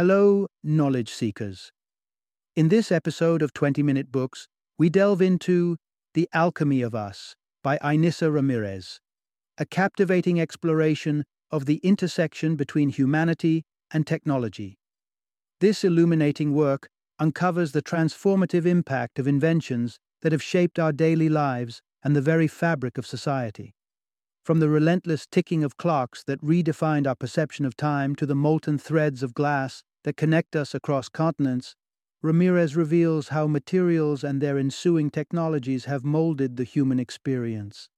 Hello, knowledge seekers. In this episode of 20 Minute Books, we delve into The Alchemy of Us by Ainissa Ramirez, a captivating exploration of the intersection between humanity and technology. This illuminating work uncovers the transformative impact of inventions that have shaped our daily lives and the very fabric of society. From the relentless ticking of clocks that redefined our perception of time to the molten threads of glass that connect us across continents, Ramirez reveals how materials and their ensuing technologies have molded the human experience.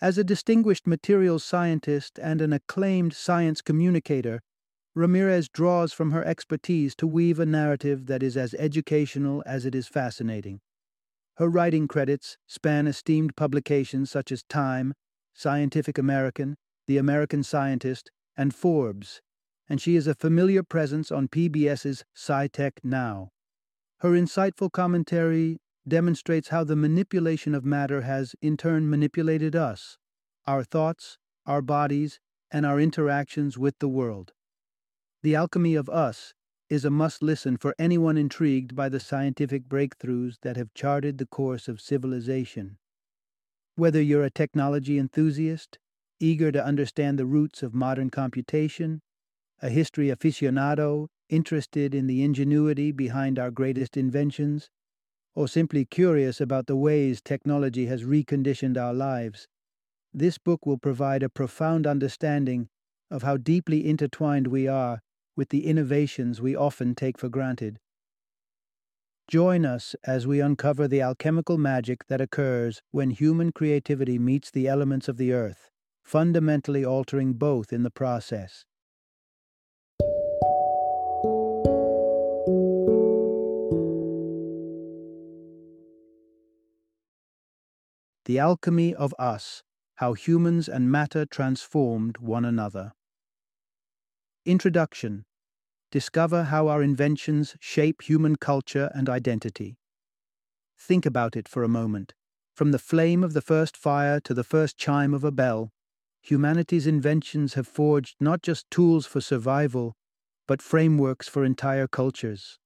As a distinguished materials scientist and an acclaimed science communicator, Ramirez draws from her expertise to weave a narrative that is as educational as it is fascinating. Her writing credits span esteemed publications such as Time, Scientific American, The American Scientist, and Forbes, and she is a familiar presence on PBS's SciTech Now. Her insightful commentary demonstrates how the manipulation of matter has in turn manipulated us, our thoughts, our bodies, and our interactions with the world. The Alchemy of Us is a must listen for anyone intrigued by the scientific breakthroughs that have charted the course of civilization. Whether you're a technology enthusiast, eager to understand the roots of modern computation, a history aficionado interested in the ingenuity behind our greatest inventions, or simply curious about the ways technology has reconditioned our lives, this book will provide a profound understanding of how deeply intertwined we are with the innovations we often take for granted. Join us as we uncover the alchemical magic that occurs when human creativity meets the elements of the earth, fundamentally altering both in the process. The Alchemy of Us How Humans and Matter Transformed One Another. Introduction Discover how our inventions shape human culture and identity. Think about it for a moment. From the flame of the first fire to the first chime of a bell, humanity's inventions have forged not just tools for survival, but frameworks for entire cultures.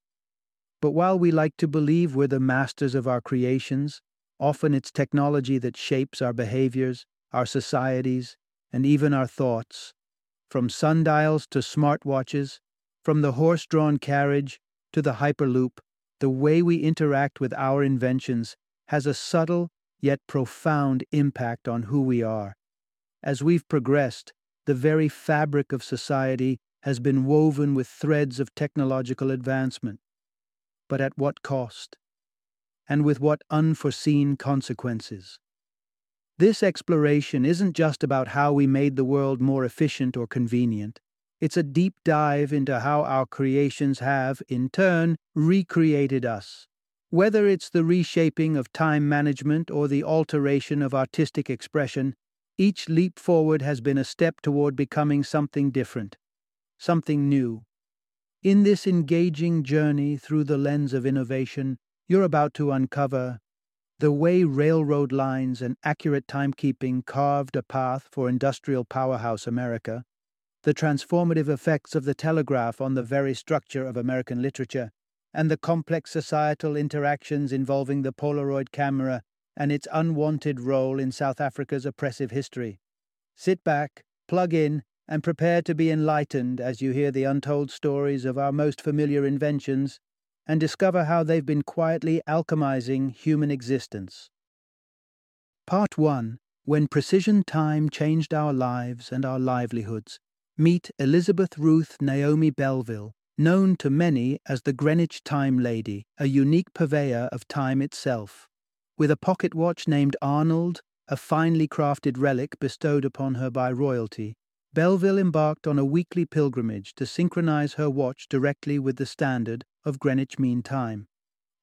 But while we like to believe we're the masters of our creations, often it's technology that shapes our behaviors, our societies, and even our thoughts. From sundials to smartwatches, from the horse drawn carriage to the Hyperloop, the way we interact with our inventions has a subtle yet profound impact on who we are. As we've progressed, the very fabric of society has been woven with threads of technological advancement. But at what cost? And with what unforeseen consequences? This exploration isn't just about how we made the world more efficient or convenient. It's a deep dive into how our creations have, in turn, recreated us. Whether it's the reshaping of time management or the alteration of artistic expression, each leap forward has been a step toward becoming something different, something new. In this engaging journey through the lens of innovation, you're about to uncover the way railroad lines and accurate timekeeping carved a path for industrial powerhouse America the transformative effects of the telegraph on the very structure of American literature, and the complex societal interactions involving the Polaroid camera and its unwanted role in South Africa's oppressive history. Sit back, plug in, and prepare to be enlightened as you hear the untold stories of our most familiar inventions and discover how they've been quietly alchemizing human existence. Part 1 When Precision Time Changed Our Lives and Our Livelihoods meet Elizabeth Ruth Naomi Belville, known to many as the Greenwich Time Lady, a unique purveyor of time itself. With a pocket watch named Arnold, a finely crafted relic bestowed upon her by royalty, Belville embarked on a weekly pilgrimage to synchronize her watch directly with the standard of Greenwich Mean Time.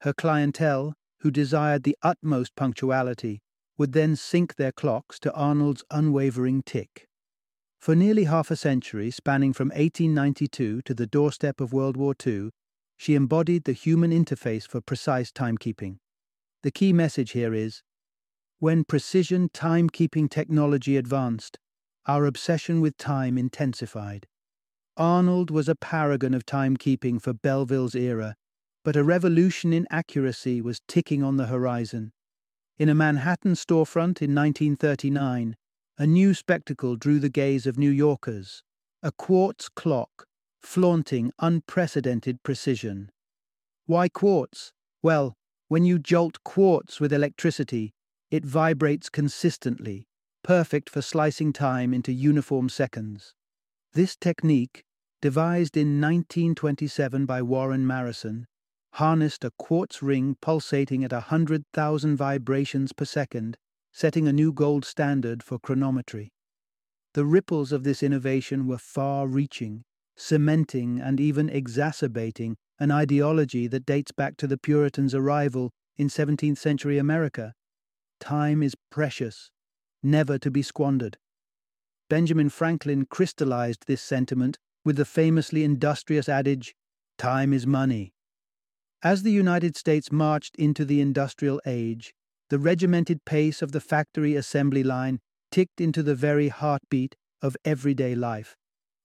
Her clientele, who desired the utmost punctuality, would then sync their clocks to Arnold's unwavering tick. For nearly half a century, spanning from 1892 to the doorstep of World War II, she embodied the human interface for precise timekeeping. The key message here is when precision timekeeping technology advanced, our obsession with time intensified. Arnold was a paragon of timekeeping for Belville's era, but a revolution in accuracy was ticking on the horizon. In a Manhattan storefront in 1939, a new spectacle drew the gaze of New Yorkers a quartz clock, flaunting unprecedented precision. Why quartz? Well, when you jolt quartz with electricity, it vibrates consistently, perfect for slicing time into uniform seconds. This technique, devised in 1927 by Warren Marrison, harnessed a quartz ring pulsating at 100,000 vibrations per second, setting a new gold standard for chronometry. The ripples of this innovation were far reaching, cementing and even exacerbating an ideology that dates back to the Puritans' arrival in 17th century America. Time is precious, never to be squandered. Benjamin Franklin crystallized this sentiment with the famously industrious adage, Time is money. As the United States marched into the industrial age, the regimented pace of the factory assembly line ticked into the very heartbeat of everyday life.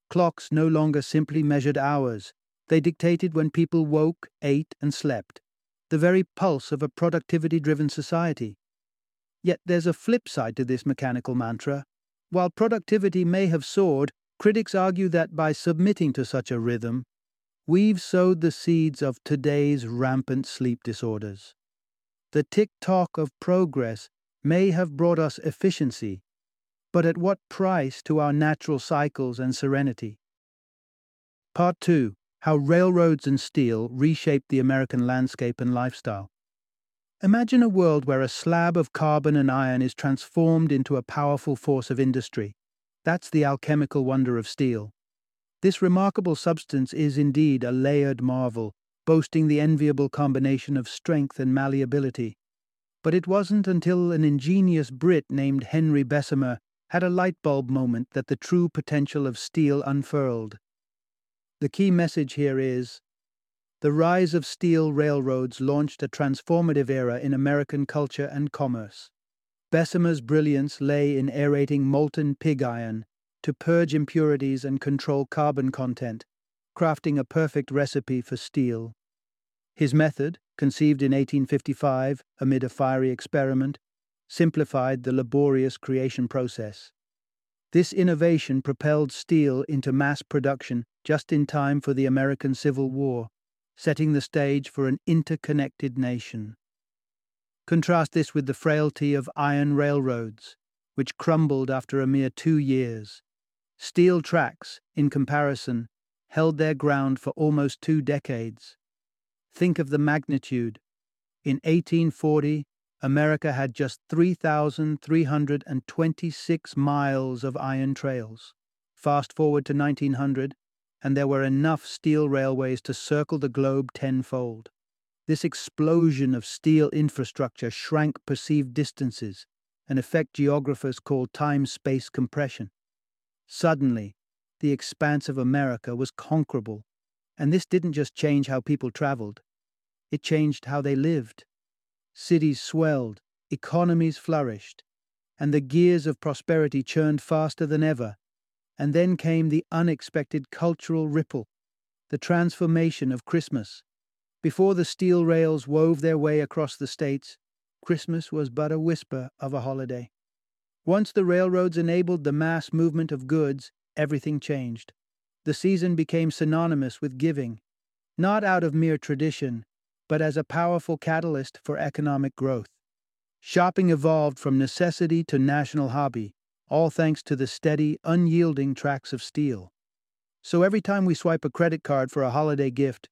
Clocks no longer simply measured hours, they dictated when people woke, ate, and slept, the very pulse of a productivity driven society. Yet there's a flip side to this mechanical mantra. While productivity may have soared, critics argue that by submitting to such a rhythm, we've sowed the seeds of today's rampant sleep disorders. The tick tock of progress may have brought us efficiency, but at what price to our natural cycles and serenity? Part 2 How Railroads and Steel Reshaped the American Landscape and Lifestyle. Imagine a world where a slab of carbon and iron is transformed into a powerful force of industry. That's the alchemical wonder of steel. This remarkable substance is indeed a layered marvel, boasting the enviable combination of strength and malleability. But it wasn't until an ingenious Brit named Henry Bessemer had a light bulb moment that the true potential of steel unfurled. The key message here is the rise of steel railroads launched a transformative era in American culture and commerce. Bessemer's brilliance lay in aerating molten pig iron to purge impurities and control carbon content, crafting a perfect recipe for steel. His method, conceived in 1855 amid a fiery experiment, simplified the laborious creation process. This innovation propelled steel into mass production just in time for the American Civil War, setting the stage for an interconnected nation. Contrast this with the frailty of iron railroads, which crumbled after a mere two years. Steel tracks, in comparison, held their ground for almost two decades. Think of the magnitude. In 1840, America had just 3,326 miles of iron trails. Fast forward to 1900, and there were enough steel railways to circle the globe tenfold. This explosion of steel infrastructure shrank perceived distances, an effect geographers call time space compression. Suddenly, the expanse of America was conquerable, and this didn't just change how people traveled, it changed how they lived. Cities swelled, economies flourished, and the gears of prosperity churned faster than ever. And then came the unexpected cultural ripple, the transformation of Christmas. Before the steel rails wove their way across the states, Christmas was but a whisper of a holiday. Once the railroads enabled the mass movement of goods, everything changed. The season became synonymous with giving, not out of mere tradition, but as a powerful catalyst for economic growth. Shopping evolved from necessity to national hobby, all thanks to the steady, unyielding tracks of steel. So every time we swipe a credit card for a holiday gift,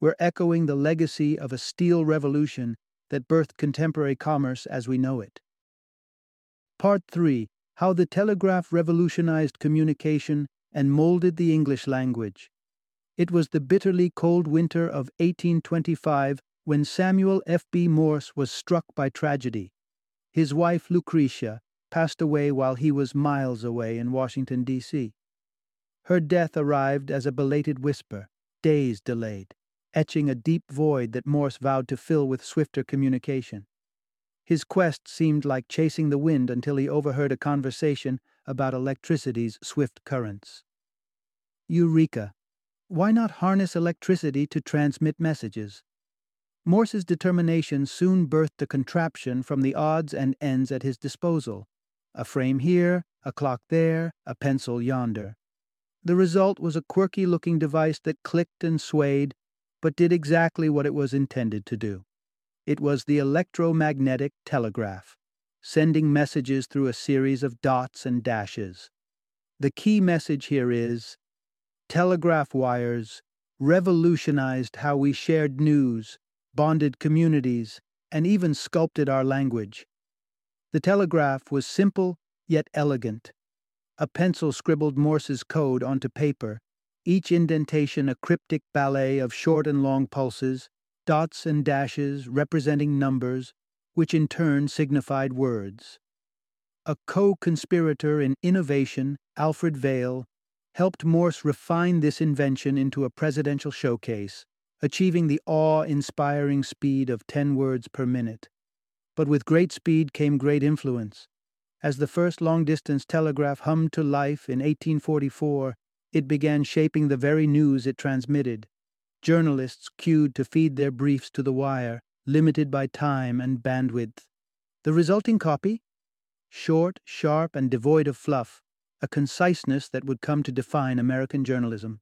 we're echoing the legacy of a steel revolution that birthed contemporary commerce as we know it. Part 3 How the Telegraph Revolutionized Communication and Molded the English Language. It was the bitterly cold winter of 1825 when Samuel F. B. Morse was struck by tragedy. His wife, Lucretia, passed away while he was miles away in Washington, D.C. Her death arrived as a belated whisper, days delayed, etching a deep void that Morse vowed to fill with swifter communication. His quest seemed like chasing the wind until he overheard a conversation about electricity's swift currents. Eureka! Why not harness electricity to transmit messages? Morse's determination soon birthed a contraption from the odds and ends at his disposal a frame here, a clock there, a pencil yonder. The result was a quirky looking device that clicked and swayed, but did exactly what it was intended to do. It was the electromagnetic telegraph, sending messages through a series of dots and dashes. The key message here is telegraph wires revolutionized how we shared news, bonded communities, and even sculpted our language. The telegraph was simple yet elegant. A pencil scribbled Morse's code onto paper, each indentation a cryptic ballet of short and long pulses, dots and dashes representing numbers, which in turn signified words. A co conspirator in innovation, Alfred Vail, helped Morse refine this invention into a presidential showcase, achieving the awe inspiring speed of 10 words per minute. But with great speed came great influence. As the first long distance telegraph hummed to life in 1844, it began shaping the very news it transmitted. Journalists queued to feed their briefs to the wire, limited by time and bandwidth. The resulting copy? Short, sharp, and devoid of fluff, a conciseness that would come to define American journalism.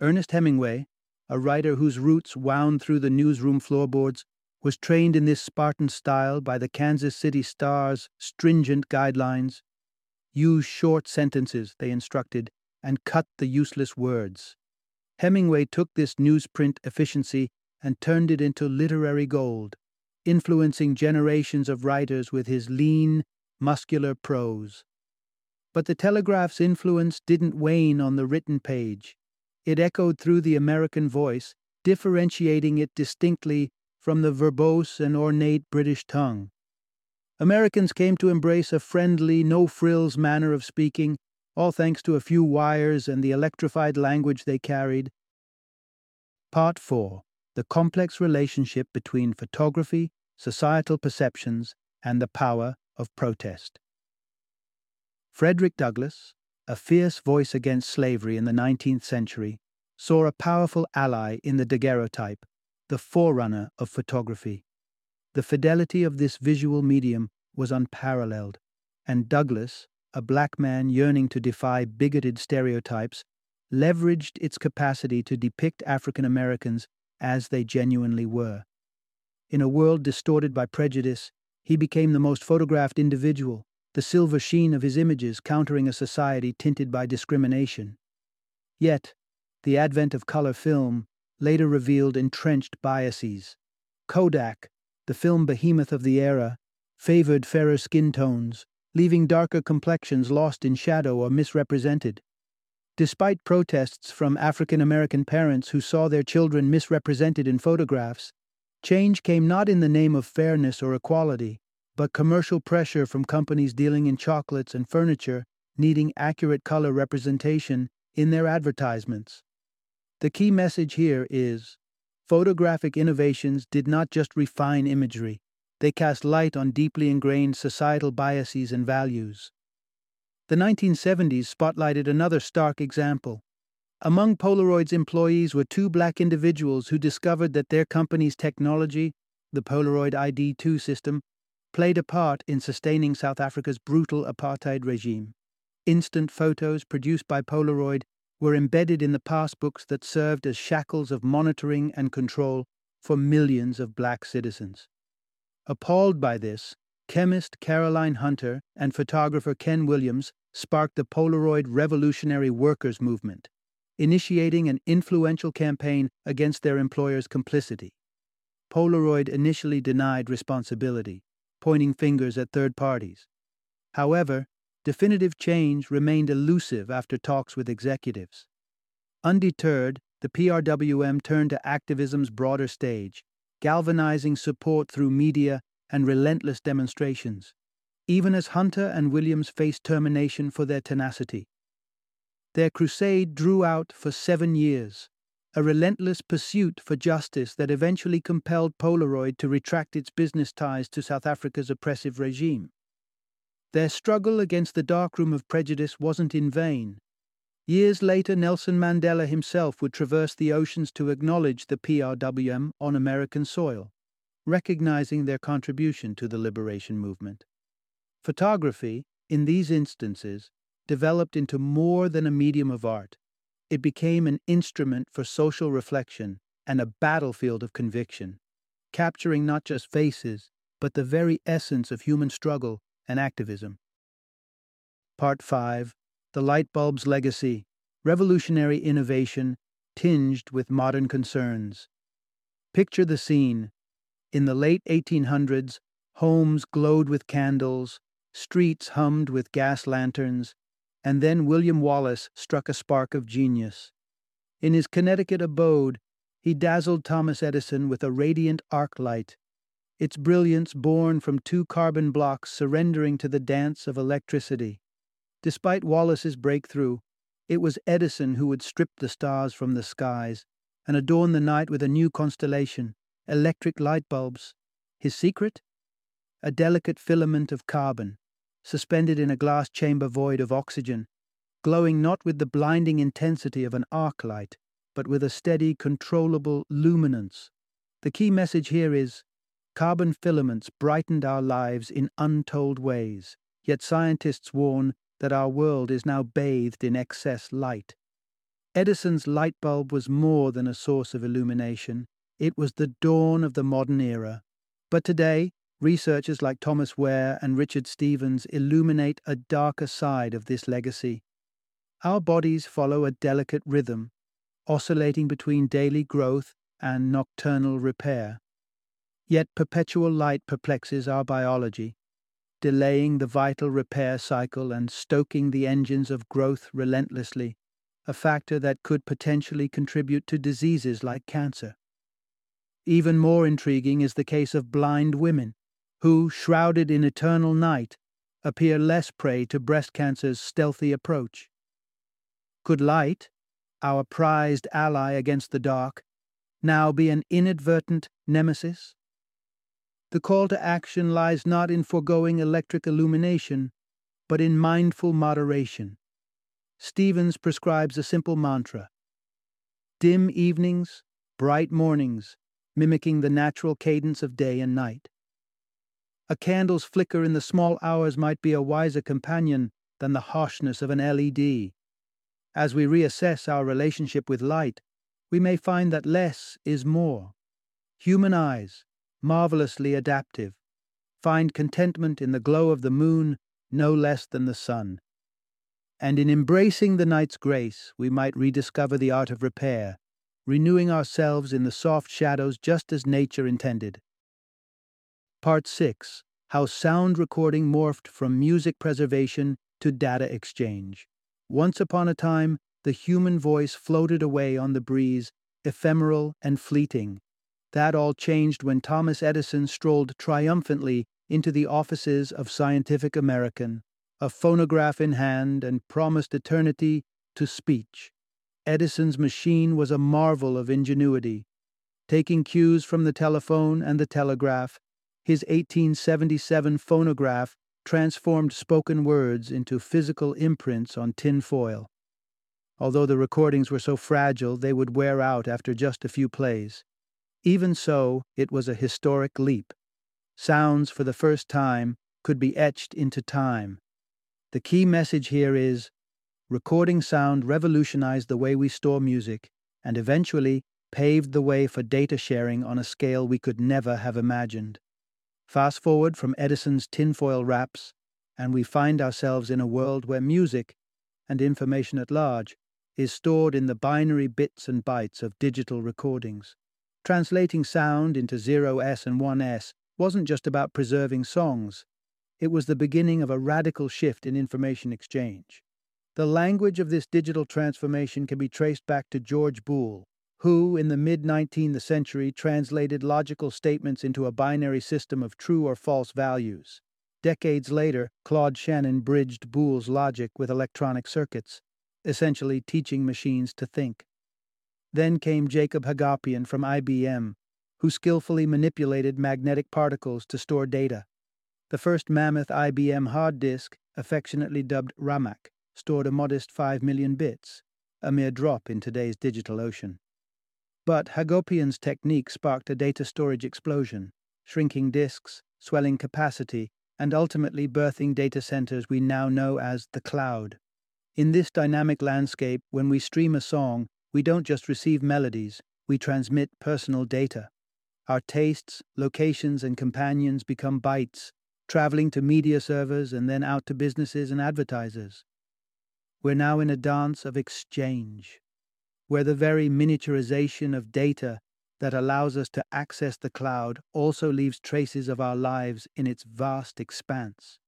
Ernest Hemingway, a writer whose roots wound through the newsroom floorboards, was trained in this Spartan style by the Kansas City Star's stringent guidelines. Use short sentences, they instructed, and cut the useless words. Hemingway took this newsprint efficiency and turned it into literary gold, influencing generations of writers with his lean, muscular prose. But the telegraph's influence didn't wane on the written page. It echoed through the American voice, differentiating it distinctly from the verbose and ornate British tongue. Americans came to embrace a friendly, no frills manner of speaking, all thanks to a few wires and the electrified language they carried. Part 4 The complex relationship between photography, societal perceptions, and the power of protest. Frederick Douglass, a fierce voice against slavery in the 19th century, saw a powerful ally in the daguerreotype the forerunner of photography. The fidelity of this visual medium was unparalleled, and Douglass, a black man yearning to defy bigoted stereotypes, leveraged its capacity to depict African Americans as they genuinely were. In a world distorted by prejudice, he became the most photographed individual, the silver sheen of his images countering a society tinted by discrimination. Yet, the advent of color film later revealed entrenched biases. Kodak, the film behemoth of the era, favored fairer skin tones, leaving darker complexions lost in shadow or misrepresented. Despite protests from African American parents who saw their children misrepresented in photographs, change came not in the name of fairness or equality, but commercial pressure from companies dealing in chocolates and furniture needing accurate color representation in their advertisements. The key message here is photographic innovations did not just refine imagery, they cast light on deeply ingrained societal biases and values. The 1970s spotlighted another stark example. Among Polaroid's employees were two black individuals who discovered that their company's technology, the Polaroid ID2 system, played a part in sustaining South Africa's brutal apartheid regime. Instant photos produced by Polaroid were embedded in the passbooks that served as shackles of monitoring and control for millions of black citizens. Appalled by this, chemist Caroline Hunter and photographer Ken Williams sparked the Polaroid Revolutionary Workers Movement, initiating an influential campaign against their employer's complicity. Polaroid initially denied responsibility, pointing fingers at third parties. However, definitive change remained elusive after talks with executives. Undeterred, the PRWM turned to activism's broader stage, galvanizing support through media and relentless demonstrations, even as Hunter and Williams faced termination for their tenacity. Their crusade drew out for seven years, a relentless pursuit for justice that eventually compelled Polaroid to retract its business ties to South Africa's oppressive regime. Their struggle against the darkroom of prejudice wasn't in vain. Years later, Nelson Mandela himself would traverse the oceans to acknowledge the PRWM on American soil, recognizing their contribution to the liberation movement. Photography, in these instances, developed into more than a medium of art. It became an instrument for social reflection and a battlefield of conviction, capturing not just faces, but the very essence of human struggle and activism. Part 5 The Light Bulb's Legacy Revolutionary Innovation Tinged with Modern Concerns. Picture the scene. In the late 1800s, homes glowed with candles, streets hummed with gas lanterns, and then William Wallace struck a spark of genius. In his Connecticut abode, he dazzled Thomas Edison with a radiant arc light, its brilliance born from two carbon blocks surrendering to the dance of electricity. Despite Wallace's breakthrough, it was Edison who would strip the stars from the skies and adorn the night with a new constellation, electric light bulbs. His secret? A delicate filament of carbon, suspended in a glass chamber void of oxygen, glowing not with the blinding intensity of an arc light, but with a steady, controllable luminance. The key message here is carbon filaments brightened our lives in untold ways, yet scientists warn that our world is now bathed in excess light. Edison's light bulb was more than a source of illumination, it was the dawn of the modern era. But today, researchers like Thomas Wehr and Richard Stevens illuminate a darker side of this legacy. Our bodies follow a delicate rhythm, oscillating between daily growth and nocturnal repair. Yet perpetual light perplexes our biology, delaying the vital repair cycle and stoking the engines of growth relentlessly, a factor that could potentially contribute to diseases like cancer. Even more intriguing is the case of blind women, who, shrouded in eternal night, appear less prey to breast cancer's stealthy approach. Could light, our prized ally against the dark, now be an inadvertent nemesis? The call to action lies not in foregoing electric illumination, but in mindful moderation. Stevens prescribes a simple mantra dim evenings, bright mornings, mimicking the natural cadence of day and night. A candle's flicker in the small hours might be a wiser companion than the harshness of an LED. As we reassess our relationship with light, we may find that less is more. Human eyes, marvelously adaptive, find contentment in the glow of the moon no less than the sun. And in embracing the night's grace, we might rediscover the art of repair, renewing ourselves in the soft shadows just as nature intended. Part 6 How Sound Recording Morphed from Music Preservation to Data Exchange. Once upon a time, the human voice floated away on the breeze, ephemeral and fleeting. That all changed when Thomas Edison strolled triumphantly into the offices of Scientific American, a phonograph in hand, and promised eternity to speech. Edison's machine was a marvel of ingenuity. Taking cues from the telephone and the telegraph, his 1877 phonograph transformed spoken words into physical imprints on tin foil. Although the recordings were so fragile they would wear out after just a few plays. Even so, it was a historic leap. Sounds, for the first time, could be etched into time. The key message here is recording sound revolutionized the way we store music and eventually paved the way for data sharing on a scale we could never have imagined. Fast forward from Edison's tinfoil wraps, and we find ourselves in a world where music, and information at large, is stored in the binary bits and bytes of digital recordings. Translating sound into 0s and 1s wasn't just about preserving songs, it was the beginning of a radical shift in information exchange. The language of this digital transformation can be traced back to George Boole, who, in the mid 19th century, translated logical statements into a binary system of true or false values. Decades later, Claude Shannon bridged Boole's logic with electronic circuits, essentially teaching machines to think. Then came Jacob Hagopian from IBM, who skillfully manipulated magnetic particles to store data. The first mammoth IBM hard disk, affectionately dubbed RAMAC, stored a modest 5 million bits. a mere drop in today's digital ocean. But Hagopian's technique sparked a data storage explosion, shrinking disks, swelling capacity, and ultimately birthing data centers we now know as the cloud. In this dynamic landscape, when we stream a song, we don't just receive melodies, we transmit personal data. Our tastes, locations, and companions become bytes, traveling to media servers and then out to businesses and advertisers. We're now in a dance of exchange, where the very miniaturization of data that allows us to access the cloud also leaves traces of our lives in its vast expanse.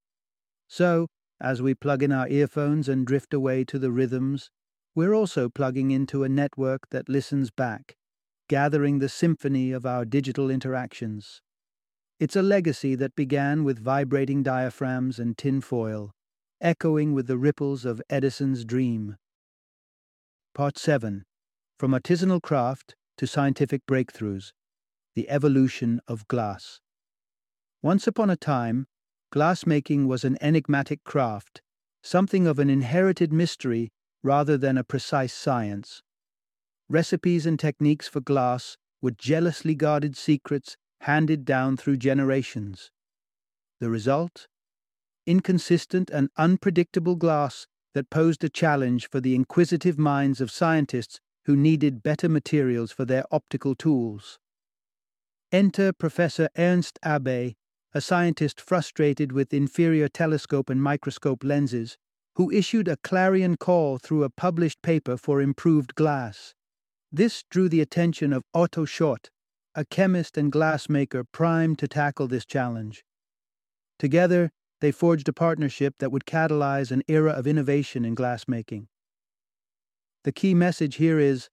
So, as we plug in our earphones and drift away to the rhythms, we're also plugging into a network that listens back, gathering the symphony of our digital interactions. It's a legacy that began with vibrating diaphragms and tinfoil, echoing with the ripples of Edison's dream. Part 7 From Artisanal Craft to Scientific Breakthroughs The Evolution of Glass. Once upon a time, glassmaking was an enigmatic craft, something of an inherited mystery rather than a precise science. Recipes and techniques for glass were jealously guarded secrets handed down through generations. The result? Inconsistent and unpredictable glass that posed a challenge for the inquisitive minds of scientists who needed better materials for their optical tools. Enter Professor Ernst Abbe, a scientist frustrated with inferior telescope and microscope lenses, who issued a clarion call through a published paper for improved glass. This drew the attention of Otto Schott, a chemist and glassmaker primed to tackle this challenge. Together, they forged a partnership that would catalyze an era of innovation in glassmaking. The key message here is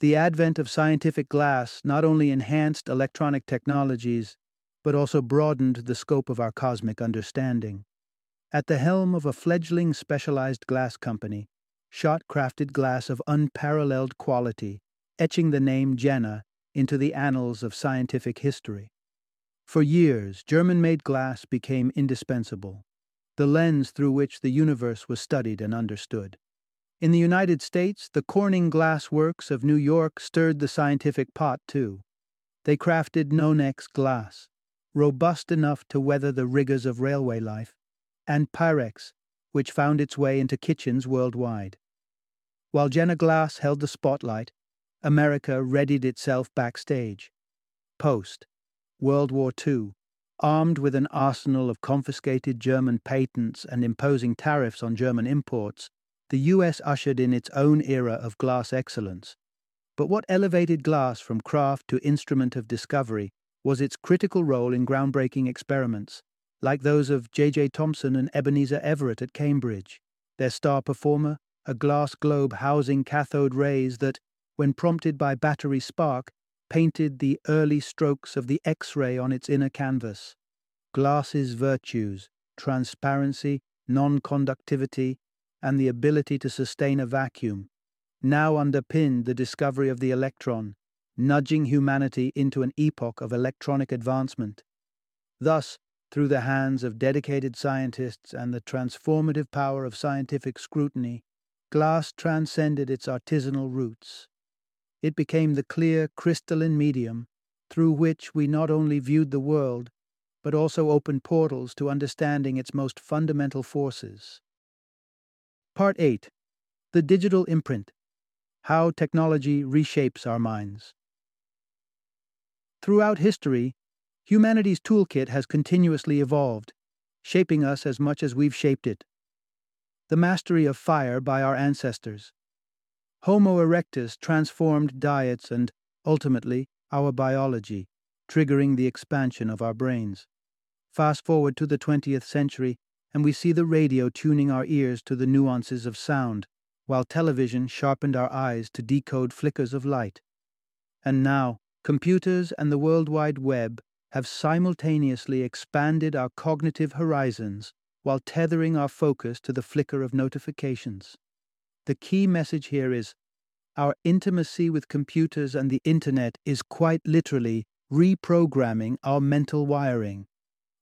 the advent of scientific glass not only enhanced electronic technologies, but also broadened the scope of our cosmic understanding. At the helm of a fledgling specialized glass company, Schott crafted glass of unparalleled quality, etching the name Jena into the annals of scientific history. For years, German made glass became indispensable, the lens through which the universe was studied and understood. In the United States, the Corning Glass Works of New York stirred the scientific pot too. They crafted Nonex glass, robust enough to weather the rigors of railway life, and Pyrex, which found its way into kitchens worldwide. While Jena Glass held the spotlight, America readied itself backstage. Post World War II, armed with an arsenal of confiscated German patents and imposing tariffs on German imports, the US ushered in its own era of glass excellence. But what elevated glass from craft to instrument of discovery was its critical role in groundbreaking experiments, like those of J.J. Thomson and Ebenezer Everett at Cambridge. Their star performer, a glass globe housing cathode rays that, when prompted by battery spark, painted the early strokes of the X ray on its inner canvas. Glass's virtues, transparency, non conductivity, and the ability to sustain a vacuum, now underpinned the discovery of the electron, nudging humanity into an epoch of electronic advancement. Thus, through the hands of dedicated scientists and the transformative power of scientific scrutiny, glass transcended its artisanal roots. It became the clear, crystalline medium through which we not only viewed the world, but also opened portals to understanding its most fundamental forces. Part 8 The Digital Imprint How Technology Reshapes Our Minds. Throughout history, humanity's toolkit has continuously evolved, shaping us as much as we've shaped it. The mastery of fire by our ancestors, Homo erectus transformed diets and, ultimately, our biology, triggering the expansion of our brains. Fast forward to the 20th century, and we see the radio tuning our ears to the nuances of sound, while television sharpened our eyes to decode flickers of light. And now, computers and the World Wide Web have simultaneously expanded our cognitive horizons while tethering our focus to the flicker of notifications. The key message here is our intimacy with computers and the internet is quite literally reprogramming our mental wiring.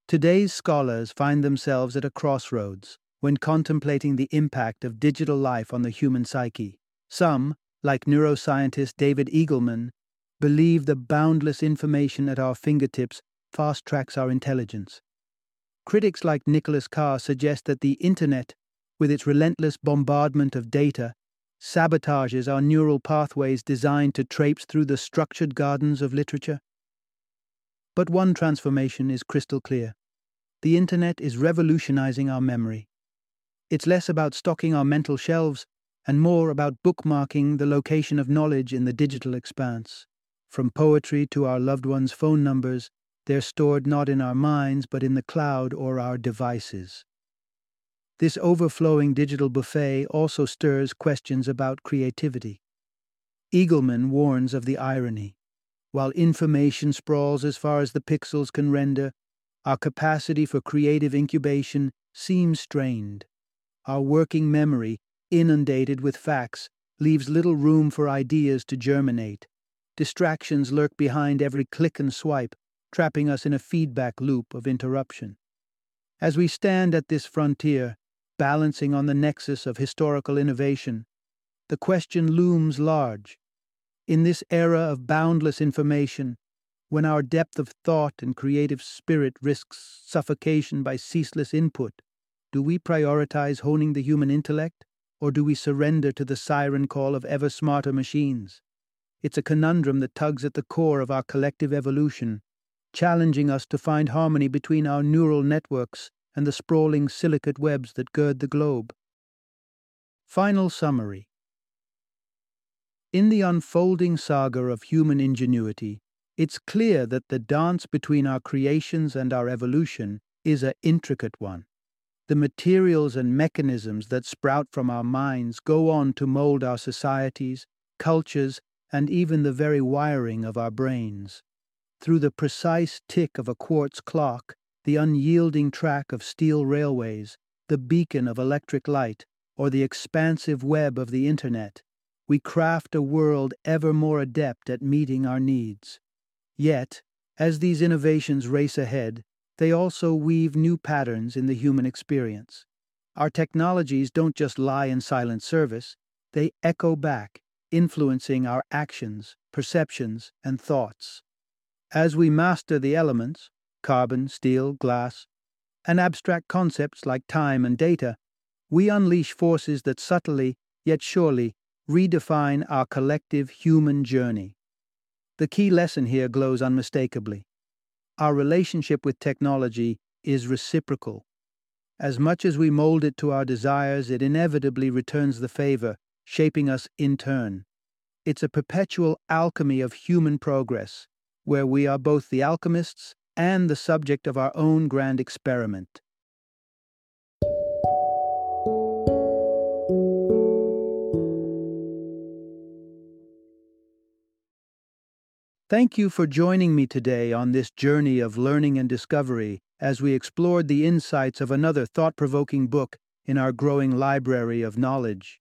Today's scholars find themselves at a crossroads when contemplating the impact of digital life on the human psyche. Some, like neuroscientist David Eagleman, believe the boundless information at our fingertips fast tracks our intelligence. Critics like Nicholas Carr suggest that the Internet, with its relentless bombardment of data, sabotages our neural pathways designed to traipse through the structured gardens of literature. But one transformation is crystal clear the Internet is revolutionizing our memory. It's less about stocking our mental shelves and more about bookmarking the location of knowledge in the digital expanse. From poetry to our loved ones' phone numbers, they're stored not in our minds but in the cloud or our devices. This overflowing digital buffet also stirs questions about creativity. Eagleman warns of the irony. While information sprawls as far as the pixels can render, our capacity for creative incubation seems strained. Our working memory, inundated with facts, leaves little room for ideas to germinate. Distractions lurk behind every click and swipe, trapping us in a feedback loop of interruption. As we stand at this frontier, balancing on the nexus of historical innovation, the question looms large. In this era of boundless information, when our depth of thought and creative spirit risks suffocation by ceaseless input, do we prioritize honing the human intellect, or do we surrender to the siren call of ever smarter machines? It's a conundrum that tugs at the core of our collective evolution, challenging us to find harmony between our neural networks and the sprawling silicate webs that gird the globe. Final summary In the unfolding saga of human ingenuity, it's clear that the dance between our creations and our evolution is an intricate one. The materials and mechanisms that sprout from our minds go on to mold our societies, cultures, and even the very wiring of our brains. Through the precise tick of a quartz clock, the unyielding track of steel railways, the beacon of electric light, or the expansive web of the Internet, we craft a world ever more adept at meeting our needs. Yet, as these innovations race ahead, they also weave new patterns in the human experience. Our technologies don't just lie in silent service, they echo back, influencing our actions, perceptions, and thoughts. As we master the elements, carbon, steel, glass, and abstract concepts like time and data, we unleash forces that subtly, yet surely, redefine our collective human journey. The key lesson here glows unmistakably. Our relationship with technology is reciprocal. As much as we mold it to our desires, it inevitably returns the favor, shaping us in turn. It's a perpetual alchemy of human progress, where we are both the alchemists and the subject of our own grand experiment. Thank you for joining me today on this journey of learning and discovery as we explored the insights of another thought provoking book in our growing library of knowledge.